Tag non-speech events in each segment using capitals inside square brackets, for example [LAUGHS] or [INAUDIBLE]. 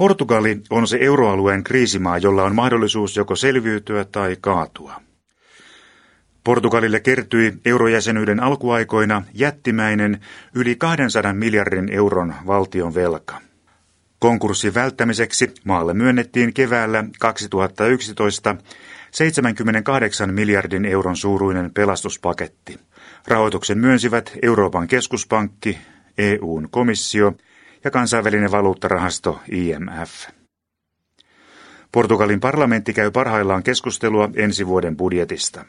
Portugali on se euroalueen kriisimaa, jolla on mahdollisuus joko selviytyä tai kaatua. Portugalille kertyi eurojäsenyyden alkuaikoina jättimäinen yli 200 miljardin euron valtion velka. Konkurssin välttämiseksi maalle myönnettiin keväällä 2011 78 miljardin euron suuruinen pelastuspaketti. Rahoituksen myönsivät Euroopan keskuspankki, EUn komissio ja kansainvälinen valuuttarahasto IMF. Portugalin parlamentti käy parhaillaan keskustelua ensi vuoden budjetista.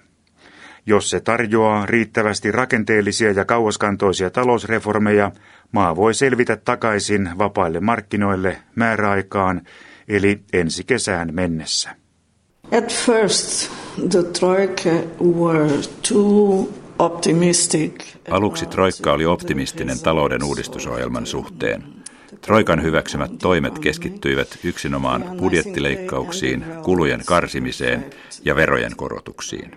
Jos se tarjoaa riittävästi rakenteellisia ja kauaskantoisia talousreformeja, maa voi selvitä takaisin vapaille markkinoille määräaikaan, eli ensi kesään mennessä. At first, the Troika were too optimistic. Aluksi Troikka oli optimistinen talouden uudistusohjelman suhteen. Troikan hyväksymät toimet keskittyivät yksinomaan budjettileikkauksiin, kulujen karsimiseen ja verojen korotuksiin.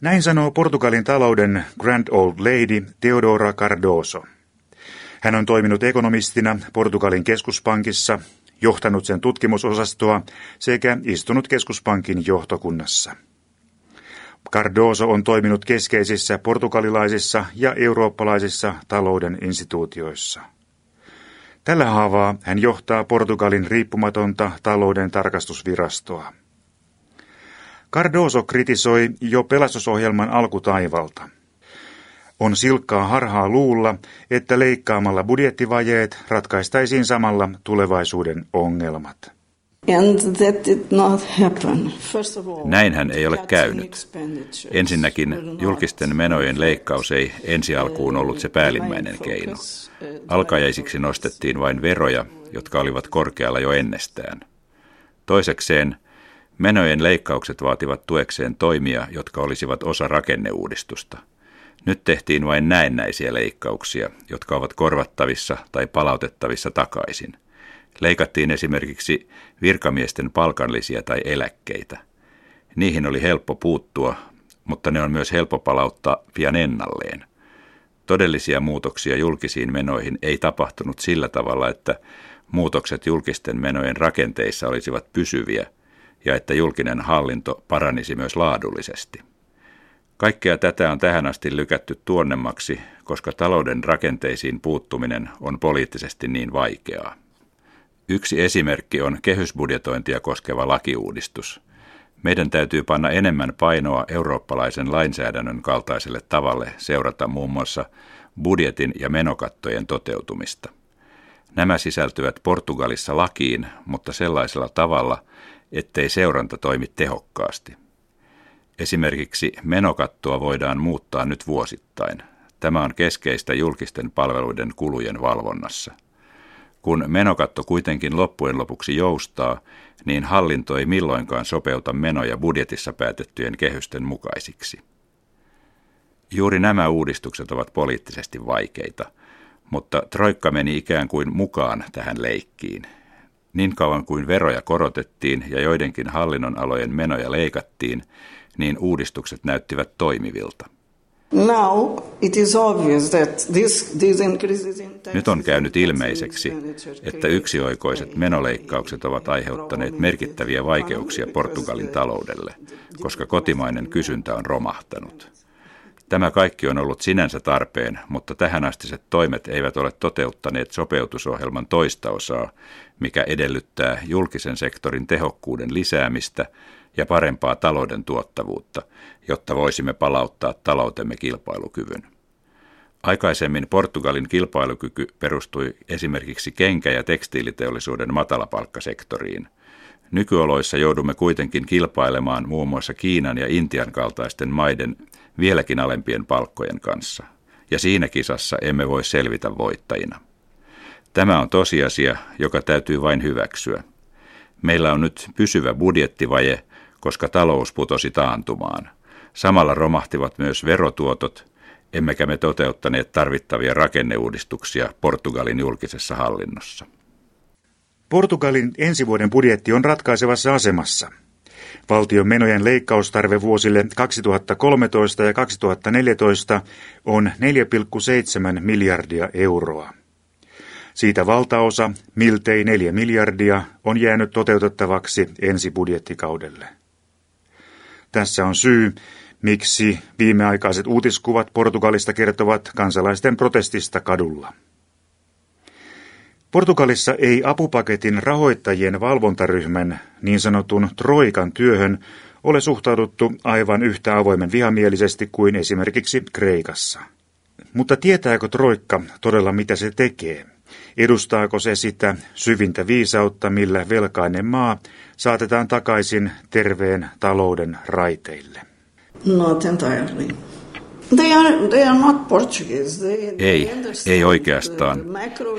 Näin sanoo Portugalin talouden Grand Old Lady Teodora Cardoso. Hän on toiminut ekonomistina Portugalin keskuspankissa, johtanut sen tutkimusosastoa sekä istunut keskuspankin johtokunnassa. Cardoso on toiminut keskeisissä portugalilaisissa ja eurooppalaisissa talouden instituutioissa. Tällä haavaa hän johtaa Portugalin riippumatonta talouden tarkastusvirastoa. Cardoso kritisoi jo pelastusohjelman alkutaivalta. On silkkaa harhaa luulla, että leikkaamalla budjettivajeet ratkaistaisiin samalla tulevaisuuden ongelmat. Näinhän ei ole käynyt. Ensinnäkin julkisten menojen leikkaus ei ensi alkuun ollut se päällimmäinen keino. Alkajaisiksi nostettiin vain veroja, jotka olivat korkealla jo ennestään. Toisekseen menojen leikkaukset vaativat tuekseen toimia, jotka olisivat osa rakenneuudistusta. Nyt tehtiin vain näennäisiä leikkauksia, jotka ovat korvattavissa tai palautettavissa takaisin. Leikattiin esimerkiksi virkamiesten palkanlisia tai eläkkeitä. Niihin oli helppo puuttua, mutta ne on myös helppo palauttaa pian ennalleen. Todellisia muutoksia julkisiin menoihin ei tapahtunut sillä tavalla, että muutokset julkisten menojen rakenteissa olisivat pysyviä ja että julkinen hallinto paranisi myös laadullisesti. Kaikkea tätä on tähän asti lykätty tuonnemmaksi, koska talouden rakenteisiin puuttuminen on poliittisesti niin vaikeaa. Yksi esimerkki on kehysbudjetointia koskeva lakiuudistus. Meidän täytyy panna enemmän painoa eurooppalaisen lainsäädännön kaltaiselle tavalle seurata muun muassa budjetin ja menokattojen toteutumista. Nämä sisältyvät Portugalissa lakiin, mutta sellaisella tavalla, ettei seuranta toimi tehokkaasti. Esimerkiksi menokattoa voidaan muuttaa nyt vuosittain. Tämä on keskeistä julkisten palveluiden kulujen valvonnassa. Kun menokatto kuitenkin loppujen lopuksi joustaa, niin hallinto ei milloinkaan sopeuta menoja budjetissa päätettyjen kehysten mukaisiksi. Juuri nämä uudistukset ovat poliittisesti vaikeita, mutta Troikka meni ikään kuin mukaan tähän leikkiin. Niin kauan kuin veroja korotettiin ja joidenkin hallinnon alojen menoja leikattiin, niin uudistukset näyttivät toimivilta. Nyt on käynyt ilmeiseksi, että yksioikoiset menoleikkaukset ovat aiheuttaneet merkittäviä vaikeuksia Portugalin taloudelle, koska kotimainen kysyntä on romahtanut. Tämä kaikki on ollut sinänsä tarpeen, mutta tähänastiset toimet eivät ole toteuttaneet sopeutusohjelman toista osaa, mikä edellyttää julkisen sektorin tehokkuuden lisäämistä ja parempaa talouden tuottavuutta, jotta voisimme palauttaa taloutemme kilpailukyvyn. Aikaisemmin Portugalin kilpailukyky perustui esimerkiksi kenkä- ja tekstiiliteollisuuden matalapalkkasektoriin. Nykyoloissa joudumme kuitenkin kilpailemaan muun muassa Kiinan ja Intian kaltaisten maiden vieläkin alempien palkkojen kanssa. Ja siinä kisassa emme voi selvitä voittajina. Tämä on tosiasia, joka täytyy vain hyväksyä. Meillä on nyt pysyvä budjettivaje, koska talous putosi taantumaan. Samalla romahtivat myös verotuotot, emmekä me toteuttaneet tarvittavia rakenneuudistuksia Portugalin julkisessa hallinnossa. Portugalin ensi vuoden budjetti on ratkaisevassa asemassa. Valtion menojen leikkaustarve vuosille 2013 ja 2014 on 4,7 miljardia euroa. Siitä valtaosa, miltei neljä miljardia, on jäänyt toteutettavaksi ensi budjettikaudelle. Tässä on syy, miksi viimeaikaiset uutiskuvat Portugalista kertovat kansalaisten protestista kadulla. Portugalissa ei apupaketin rahoittajien valvontaryhmän, niin sanotun Troikan työhön, ole suhtauduttu aivan yhtä avoimen vihamielisesti kuin esimerkiksi Kreikassa. Mutta tietääkö Troikka todella mitä se tekee? Edustaako se sitä syvintä viisautta, millä velkainen maa saatetaan takaisin terveen talouden raiteille? Not entirely. They are, they are not Portuguese. They, ei, ei oikeastaan.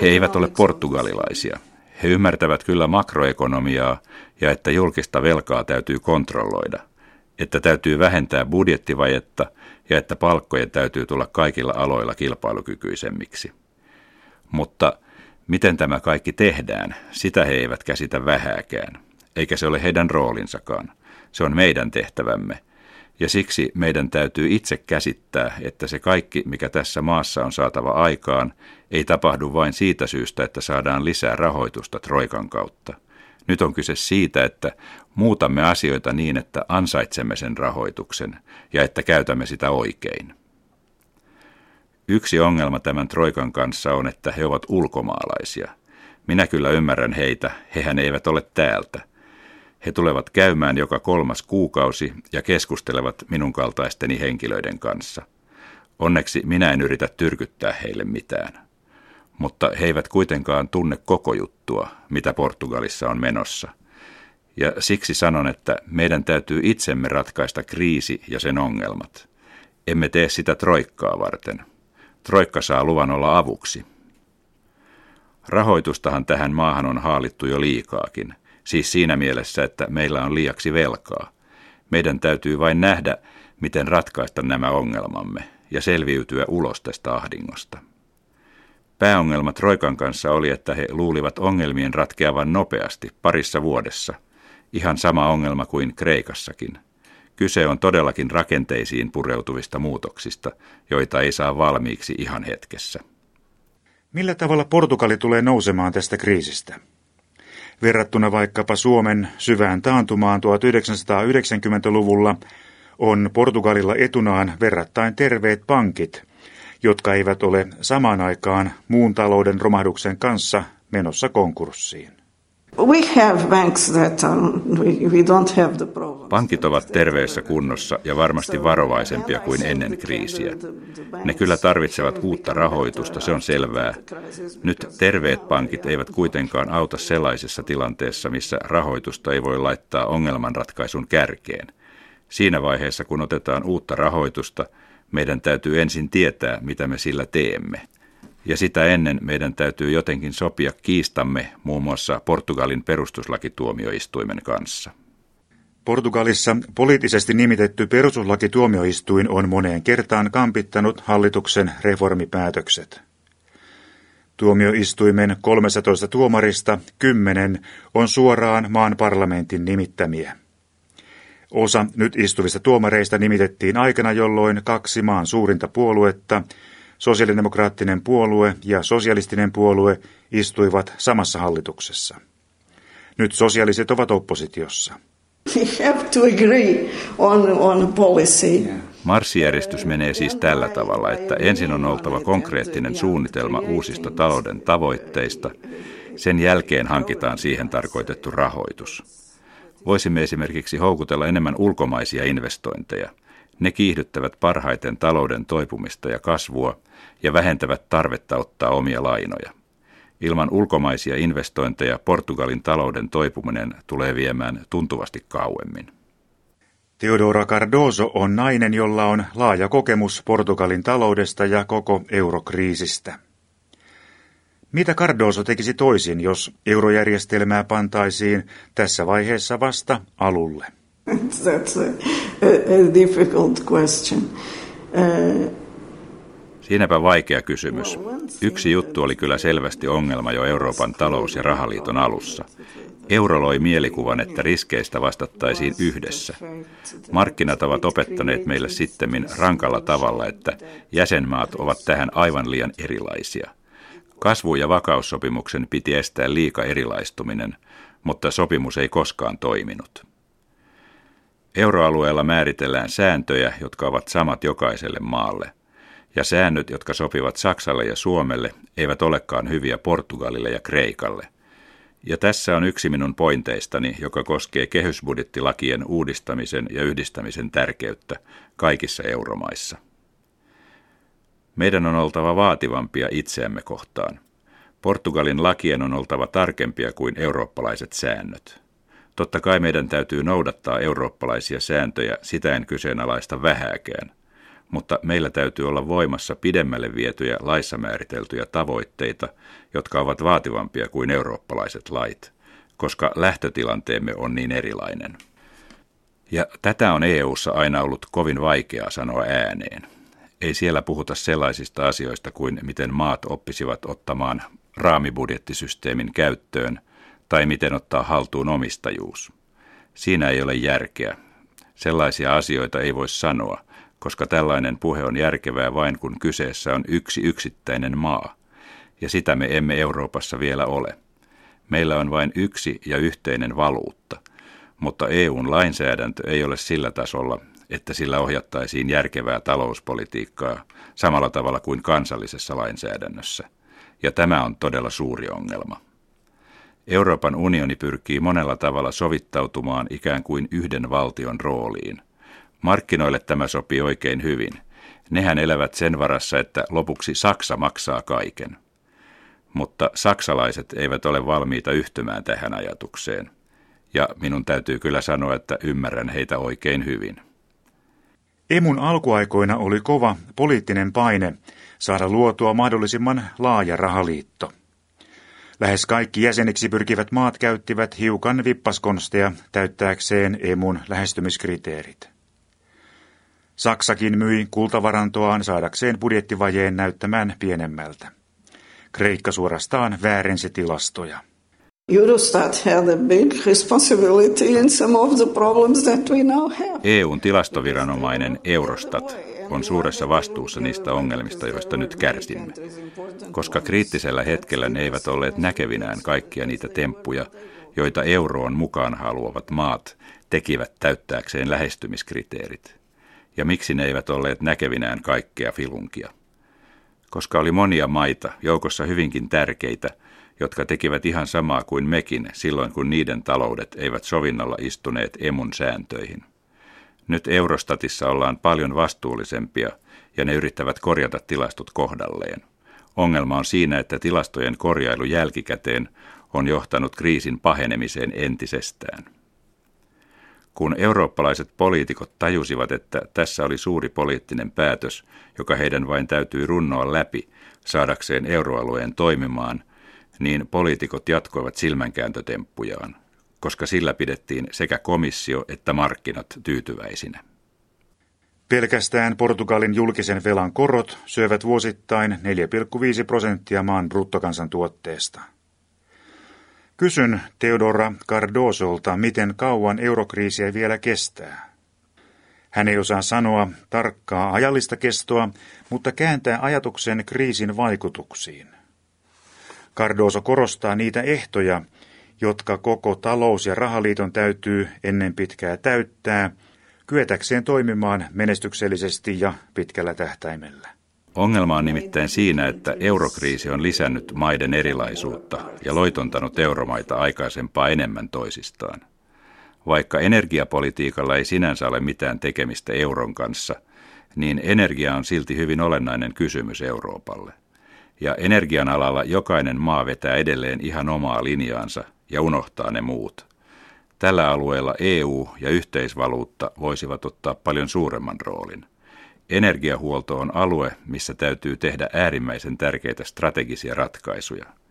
He eivät ole portugalilaisia. He ymmärtävät kyllä makroekonomiaa ja että julkista velkaa täytyy kontrolloida, että täytyy vähentää budjettivajetta ja että palkkojen täytyy tulla kaikilla aloilla kilpailukykyisemmiksi. Mutta miten tämä kaikki tehdään, sitä he eivät käsitä vähääkään, eikä se ole heidän roolinsakaan. Se on meidän tehtävämme – ja siksi meidän täytyy itse käsittää, että se kaikki, mikä tässä maassa on saatava aikaan, ei tapahdu vain siitä syystä, että saadaan lisää rahoitusta Troikan kautta. Nyt on kyse siitä, että muutamme asioita niin, että ansaitsemme sen rahoituksen ja että käytämme sitä oikein. Yksi ongelma tämän Troikan kanssa on, että he ovat ulkomaalaisia. Minä kyllä ymmärrän heitä, hehän eivät ole täältä – he tulevat käymään joka kolmas kuukausi ja keskustelevat minun kaltaisteni henkilöiden kanssa. Onneksi minä en yritä tyrkyttää heille mitään. Mutta he eivät kuitenkaan tunne koko juttua, mitä Portugalissa on menossa. Ja siksi sanon, että meidän täytyy itsemme ratkaista kriisi ja sen ongelmat. Emme tee sitä troikkaa varten. Troikka saa luvan olla avuksi. Rahoitustahan tähän maahan on haalittu jo liikaakin – Siis siinä mielessä, että meillä on liiaksi velkaa. Meidän täytyy vain nähdä, miten ratkaista nämä ongelmamme ja selviytyä ulos tästä ahdingosta. Pääongelma Troikan kanssa oli, että he luulivat ongelmien ratkeavan nopeasti, parissa vuodessa. Ihan sama ongelma kuin Kreikassakin. Kyse on todellakin rakenteisiin pureutuvista muutoksista, joita ei saa valmiiksi ihan hetkessä. Millä tavalla Portugali tulee nousemaan tästä kriisistä? Verrattuna vaikkapa Suomen syvään taantumaan 1990-luvulla on Portugalilla etunaan verrattain terveet pankit, jotka eivät ole samaan aikaan muun talouden romahduksen kanssa menossa konkurssiin. Pankit ovat terveessä kunnossa ja varmasti varovaisempia kuin ennen kriisiä. Ne kyllä tarvitsevat uutta rahoitusta, se on selvää. Nyt terveet pankit eivät kuitenkaan auta sellaisessa tilanteessa, missä rahoitusta ei voi laittaa ongelmanratkaisun kärkeen. Siinä vaiheessa, kun otetaan uutta rahoitusta, meidän täytyy ensin tietää, mitä me sillä teemme – ja sitä ennen meidän täytyy jotenkin sopia kiistamme muun muassa Portugalin perustuslakituomioistuimen kanssa. Portugalissa poliittisesti nimitetty perustuslakituomioistuin on moneen kertaan kampittanut hallituksen reformipäätökset. Tuomioistuimen 13 tuomarista 10 on suoraan maan parlamentin nimittämiä. Osa nyt istuvista tuomareista nimitettiin aikana, jolloin kaksi maan suurinta puoluetta – Sosiaalidemokraattinen puolue ja sosialistinen puolue istuivat samassa hallituksessa. Nyt sosiaaliset ovat oppositiossa. Marssijärjestys menee siis tällä tavalla, että ensin on oltava konkreettinen suunnitelma uusista talouden tavoitteista, sen jälkeen hankitaan siihen tarkoitettu rahoitus. Voisimme esimerkiksi houkutella enemmän ulkomaisia investointeja. Ne kiihdyttävät parhaiten talouden toipumista ja kasvua ja vähentävät tarvetta ottaa omia lainoja. Ilman ulkomaisia investointeja Portugalin talouden toipuminen tulee viemään tuntuvasti kauemmin. Teodora Cardoso on nainen, jolla on laaja kokemus Portugalin taloudesta ja koko eurokriisistä. Mitä Cardoso tekisi toisin, jos eurojärjestelmää pantaisiin tässä vaiheessa vasta alulle? [LAUGHS] That's a, a difficult question. Uh, Siinäpä vaikea kysymys. Yksi juttu oli kyllä selvästi ongelma jo Euroopan talous- ja rahaliiton alussa. Euro loi mielikuvan, että riskeistä vastattaisiin yhdessä. Markkinat ovat opettaneet meille sittemmin rankalla tavalla, että jäsenmaat ovat tähän aivan liian erilaisia. Kasvu- ja vakaussopimuksen piti estää liika erilaistuminen, mutta sopimus ei koskaan toiminut. Euroalueella määritellään sääntöjä, jotka ovat samat jokaiselle maalle, ja säännöt, jotka sopivat Saksalle ja Suomelle, eivät olekaan hyviä Portugalille ja Kreikalle. Ja tässä on yksi minun pointeistani, joka koskee kehysbudjettilakien uudistamisen ja yhdistämisen tärkeyttä kaikissa euromaissa. Meidän on oltava vaativampia itseämme kohtaan. Portugalin lakien on oltava tarkempia kuin eurooppalaiset säännöt. Totta kai meidän täytyy noudattaa eurooppalaisia sääntöjä, sitä en kyseenalaista vähääkään. Mutta meillä täytyy olla voimassa pidemmälle vietyjä laissa määriteltyjä tavoitteita, jotka ovat vaativampia kuin eurooppalaiset lait, koska lähtötilanteemme on niin erilainen. Ja tätä on EU:ssa aina ollut kovin vaikeaa sanoa ääneen. Ei siellä puhuta sellaisista asioista kuin miten maat oppisivat ottamaan raamibudjettisysteemin käyttöön tai miten ottaa haltuun omistajuus. Siinä ei ole järkeä. Sellaisia asioita ei voi sanoa, koska tällainen puhe on järkevää vain kun kyseessä on yksi yksittäinen maa. Ja sitä me emme Euroopassa vielä ole. Meillä on vain yksi ja yhteinen valuutta, mutta EUn lainsäädäntö ei ole sillä tasolla, että sillä ohjattaisiin järkevää talouspolitiikkaa samalla tavalla kuin kansallisessa lainsäädännössä. Ja tämä on todella suuri ongelma. Euroopan unioni pyrkii monella tavalla sovittautumaan ikään kuin yhden valtion rooliin. Markkinoille tämä sopii oikein hyvin. Nehän elävät sen varassa, että lopuksi Saksa maksaa kaiken. Mutta saksalaiset eivät ole valmiita yhtymään tähän ajatukseen. Ja minun täytyy kyllä sanoa, että ymmärrän heitä oikein hyvin. Emun alkuaikoina oli kova poliittinen paine saada luotua mahdollisimman laaja rahaliitto. Lähes kaikki jäseniksi pyrkivät maat käyttivät hiukan vippaskonsteja täyttääkseen emun lähestymiskriteerit. Saksakin myi kultavarantoaan saadakseen budjettivajeen näyttämään pienemmältä. Kreikka suorastaan väärensi tilastoja. Eurostat had a big responsibility in some of the problems that we now have. EUn tilastoviranomainen Eurostat on suuressa vastuussa niistä ongelmista, joista nyt kärsimme. Koska kriittisellä hetkellä ne eivät olleet näkevinään kaikkia niitä temppuja, joita euroon mukaan haluavat maat tekivät täyttääkseen lähestymiskriteerit. Ja miksi ne eivät olleet näkevinään kaikkea filunkia? Koska oli monia maita, joukossa hyvinkin tärkeitä, jotka tekivät ihan samaa kuin mekin silloin, kun niiden taloudet eivät sovinnalla istuneet emun sääntöihin. Nyt Eurostatissa ollaan paljon vastuullisempia ja ne yrittävät korjata tilastot kohdalleen. Ongelma on siinä, että tilastojen korjailu jälkikäteen on johtanut kriisin pahenemiseen entisestään. Kun eurooppalaiset poliitikot tajusivat, että tässä oli suuri poliittinen päätös, joka heidän vain täytyy runnoa läpi saadakseen euroalueen toimimaan – niin poliitikot jatkoivat silmänkääntötemppujaan, koska sillä pidettiin sekä komissio että markkinat tyytyväisinä. Pelkästään Portugalin julkisen velan korot syövät vuosittain 4,5 prosenttia maan bruttokansantuotteesta. Kysyn Teodora Cardosolta, miten kauan eurokriisiä vielä kestää. Hän ei osaa sanoa tarkkaa ajallista kestoa, mutta kääntää ajatuksen kriisin vaikutuksiin. Cardoso korostaa niitä ehtoja, jotka koko talous- ja rahaliiton täytyy ennen pitkää täyttää, kyetäkseen toimimaan menestyksellisesti ja pitkällä tähtäimellä. Ongelma on nimittäin siinä, että eurokriisi on lisännyt maiden erilaisuutta ja loitontanut euromaita aikaisempaa enemmän toisistaan. Vaikka energiapolitiikalla ei sinänsä ole mitään tekemistä euron kanssa, niin energia on silti hyvin olennainen kysymys Euroopalle ja energian alalla jokainen maa vetää edelleen ihan omaa linjaansa ja unohtaa ne muut. Tällä alueella EU ja yhteisvaluutta voisivat ottaa paljon suuremman roolin. Energiahuolto on alue, missä täytyy tehdä äärimmäisen tärkeitä strategisia ratkaisuja –